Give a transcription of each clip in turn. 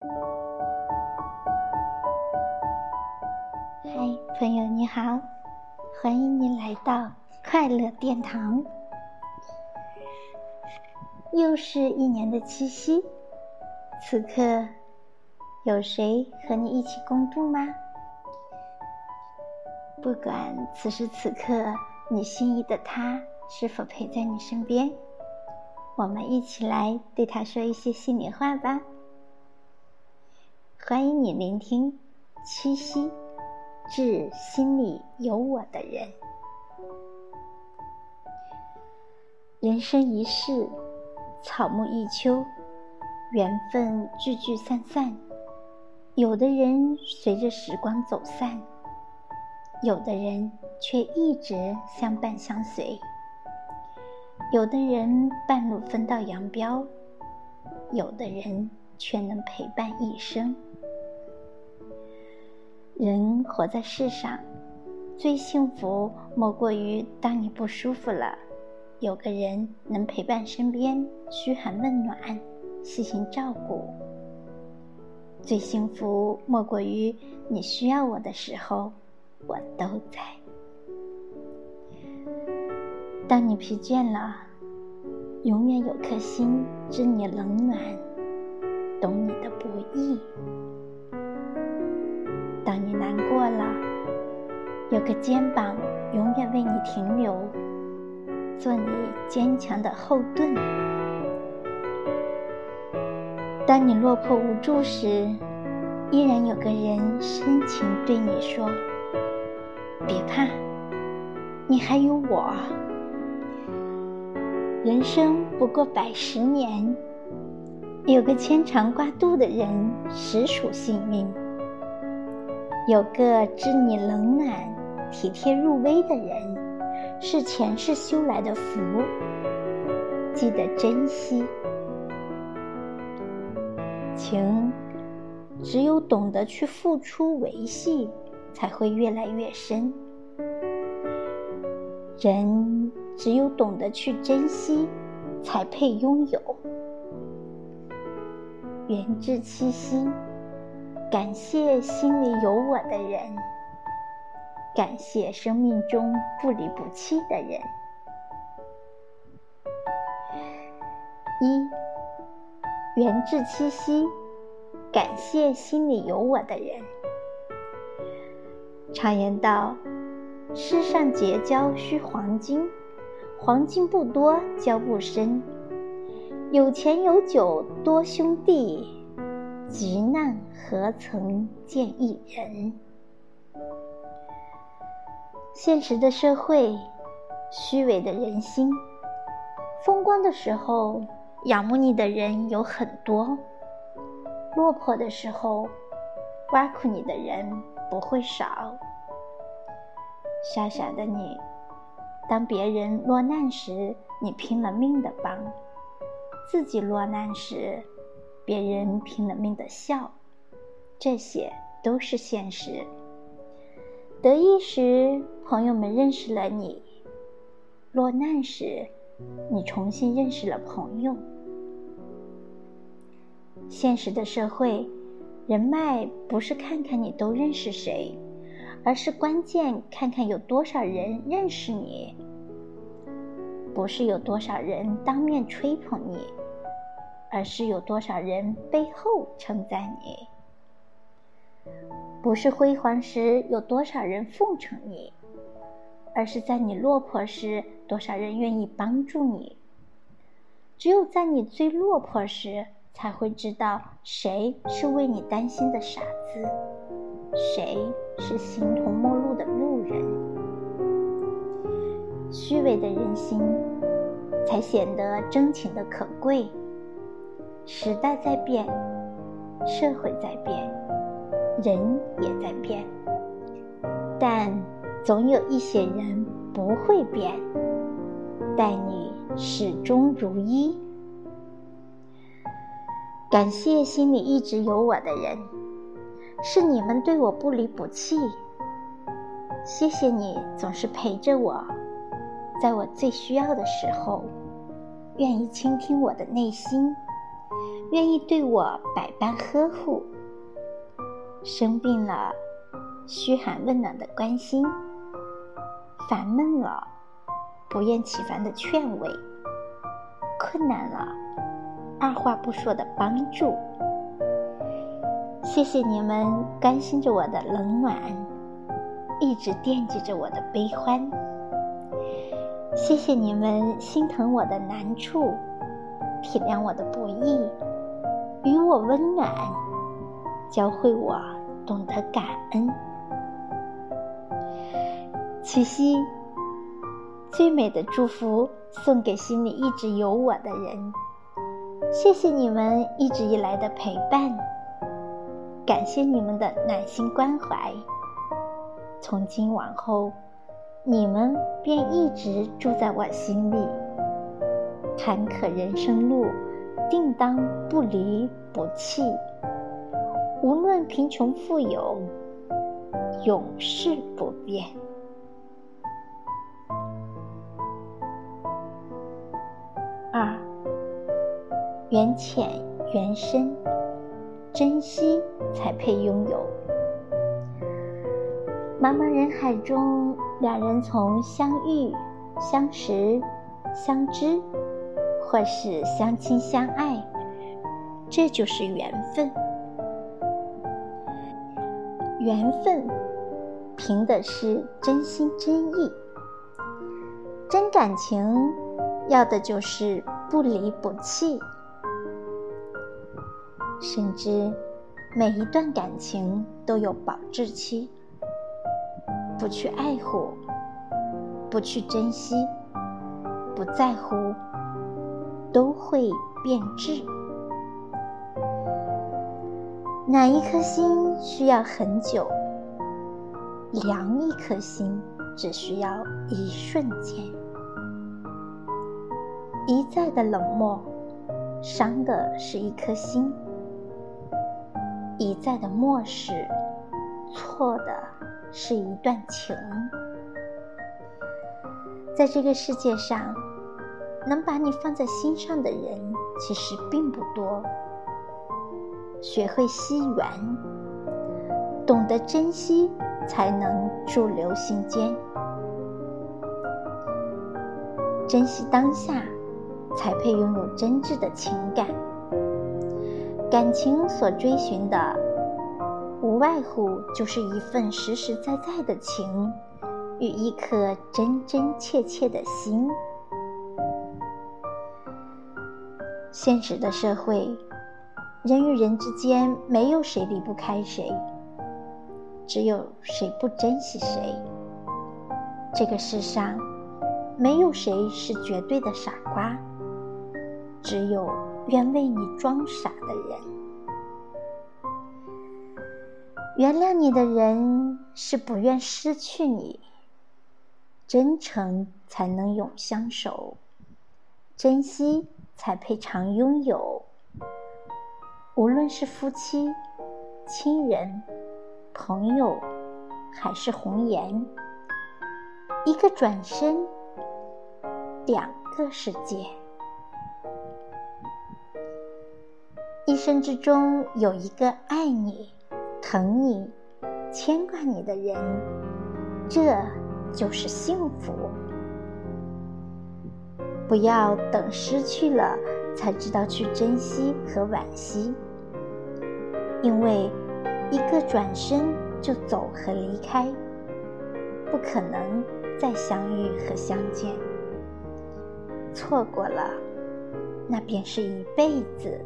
嗨，朋友你好，欢迎你来到快乐殿堂。又是一年的七夕，此刻有谁和你一起共度吗？不管此时此刻你心仪的他是否陪在你身边，我们一起来对他说一些心里话吧。欢迎你聆听七夕致心里有我的人。人生一世。草木一秋，缘分聚聚散散，有的人随着时光走散，有的人却一直相伴相随，有的人半路分道扬镳，有的人却能陪伴一生。人活在世上，最幸福莫过于当你不舒服了。有个人能陪伴身边，嘘寒问暖，细心照顾。最幸福莫过于你需要我的时候，我都在。当你疲倦了，永远有颗心知你冷暖，懂你的不易。当你难过了，有个肩膀永远为你停留。做你坚强的后盾。当你落魄无助时，依然有个人深情对你说：“别怕，你还有我。”人生不过百十年，有个牵肠挂肚的人实属幸运；有个知你冷暖、体贴入微的人。是前世修来的福，记得珍惜。情，只有懂得去付出维系，才会越来越深。人，只有懂得去珍惜，才配拥有。缘至七夕，感谢心里有我的人。感谢生命中不离不弃的人。一，缘至七夕，感谢心里有我的人。常言道：“世上结交需黄金，黄金不多交不深。有钱有酒多兄弟，急难何曾见一人。”现实的社会，虚伪的人心。风光的时候，仰慕你的人有很多；落魄的时候，挖苦你的人不会少。傻傻的你，当别人落难时，你拼了命的帮；自己落难时，别人拼了命的笑。这些都是现实。得意时，朋友们认识了你；落难时，你重新认识了朋友。现实的社会，人脉不是看看你都认识谁，而是关键看看有多少人认识你；不是有多少人当面吹捧你，而是有多少人背后称赞你。不是辉煌时有多少人奉承你，而是在你落魄时，多少人愿意帮助你。只有在你最落魄时，才会知道谁是为你担心的傻子，谁是形同陌路的路人。虚伪的人心，才显得真情的可贵。时代在变，社会在变。人也在变，但总有一些人不会变，待你始终如一。感谢心里一直有我的人，是你们对我不离不弃。谢谢你总是陪着我，在我最需要的时候，愿意倾听我的内心，愿意对我百般呵护；生病了，嘘寒问暖的关心；烦闷了，不厌其烦的劝慰；困难了，二话不说的帮助。谢谢你们关心着我的冷暖，一直惦记着我的悲欢。谢谢你们心疼我的难处，体谅我的不易，与我温暖，教会我懂得感恩。七夕，最美的祝福送给心里一直有我的人。谢谢你们一直以来的陪伴。感谢你们的暖心关怀。从今往后，你们便一直住在我心里。坎坷人生路，定当不离不弃。无论贫穷富有，永世不变。二，缘浅缘深。珍惜才配拥有。茫茫人海中，两人从相遇、相识、相知，或是相亲相爱，这就是缘分。缘分凭的是真心真意，真感情要的就是不离不弃。甚至，每一段感情都有保质期。不去爱护，不去珍惜，不在乎，都会变质。哪一颗心需要很久？凉一颗心只需要一瞬间。一再的冷漠，伤的是一颗心。一再的漠视，错的是一段情。在这个世界上，能把你放在心上的人其实并不多。学会惜缘，懂得珍惜，才能驻留心间。珍惜当下，才配拥有真挚的情感。感情所追寻的，无外乎就是一份实实在在的情，与一颗真真切切的心。现实的社会，人与人之间没有谁离不开谁，只有谁不珍惜谁。这个世上，没有谁是绝对的傻瓜，只有。愿为你装傻的人，原谅你的人是不愿失去你。真诚才能永相守，珍惜才配常拥有。无论是夫妻、亲人、朋友，还是红颜，一个转身，两个世界。一生之中有一个爱你、疼你、牵挂你的人，这就是幸福。不要等失去了才知道去珍惜和惋惜，因为一个转身就走和离开，不可能再相遇和相见。错过了，那便是一辈子。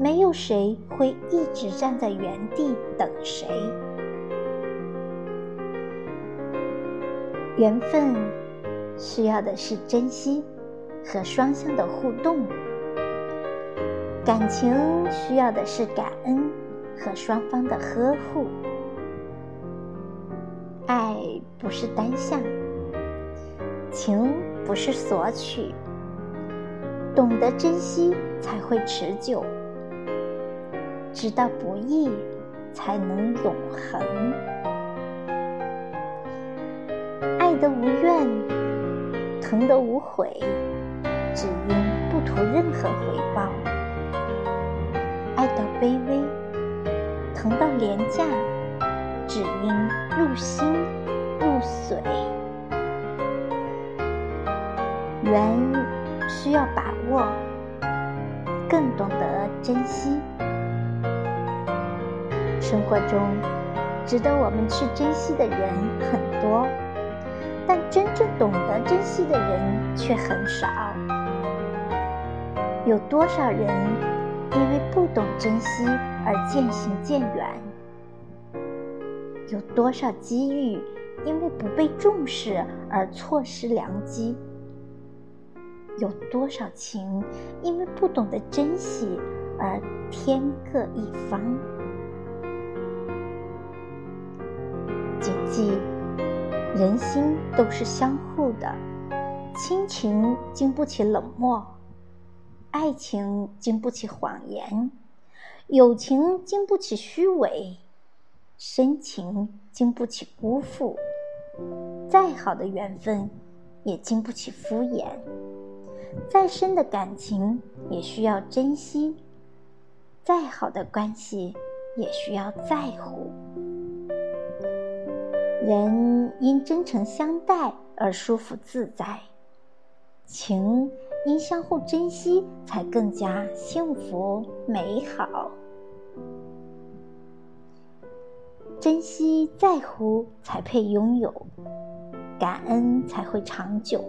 没有谁会一直站在原地等谁。缘分需要的是珍惜和双向的互动，感情需要的是感恩和双方的呵护。爱不是单向，情不是索取，懂得珍惜才会持久。知道不易，才能永恒。爱得无怨，疼得无悔，只因不图任何回报。爱到卑微，疼到廉价，只因入心入髓。缘需要把握，更懂得珍惜。生活中，值得我们去珍惜的人很多，但真正懂得珍惜的人却很少。有多少人因为不懂珍惜而渐行渐远？有多少机遇因为不被重视而错失良机？有多少情因为不懂得珍惜而天各一方？谨记，人心都是相互的，亲情经不起冷漠。爱情经不起谎言，友情经不起虚伪，深情经不起辜负。再好的缘分也经不起敷衍，再深的感情也需要珍惜，再好的关系也需要在乎。人因真诚相待而舒服自在，情。因相互珍惜，才更加幸福美好。珍惜在乎，才配拥有；感恩才会长久。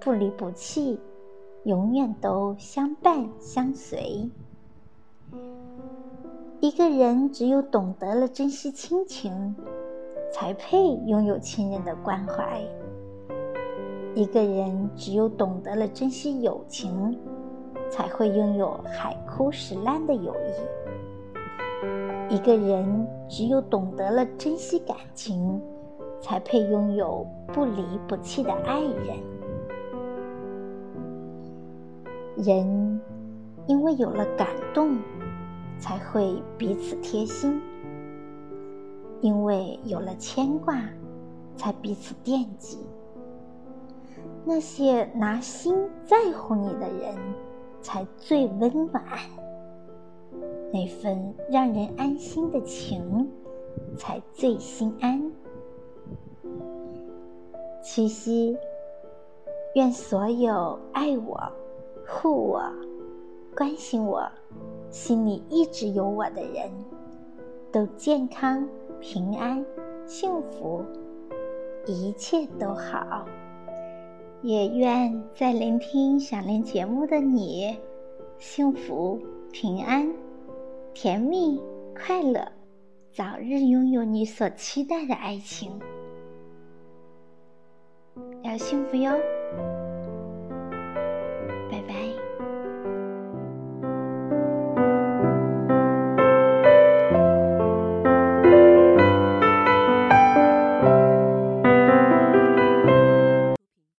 不离不弃，永远都相伴相随。一个人只有懂得了珍惜亲情，才配拥有亲人的关怀。一个人只有懂得了珍惜友情，才会拥有海枯石烂的友谊。一个人只有懂得了珍惜感情，才配拥有不离不弃的爱人。人因为有了感动，才会彼此贴心；因为有了牵挂，才彼此惦记。那些拿心在乎你的人，才最温暖；那份让人安心的情，才最心安。七夕，愿所有爱我、护我、关心我、心里一直有我的人，都健康、平安、幸福，一切都好。也愿在聆听想念节目的你，幸福、平安、甜蜜、快乐，早日拥有你所期待的爱情，要幸福哟。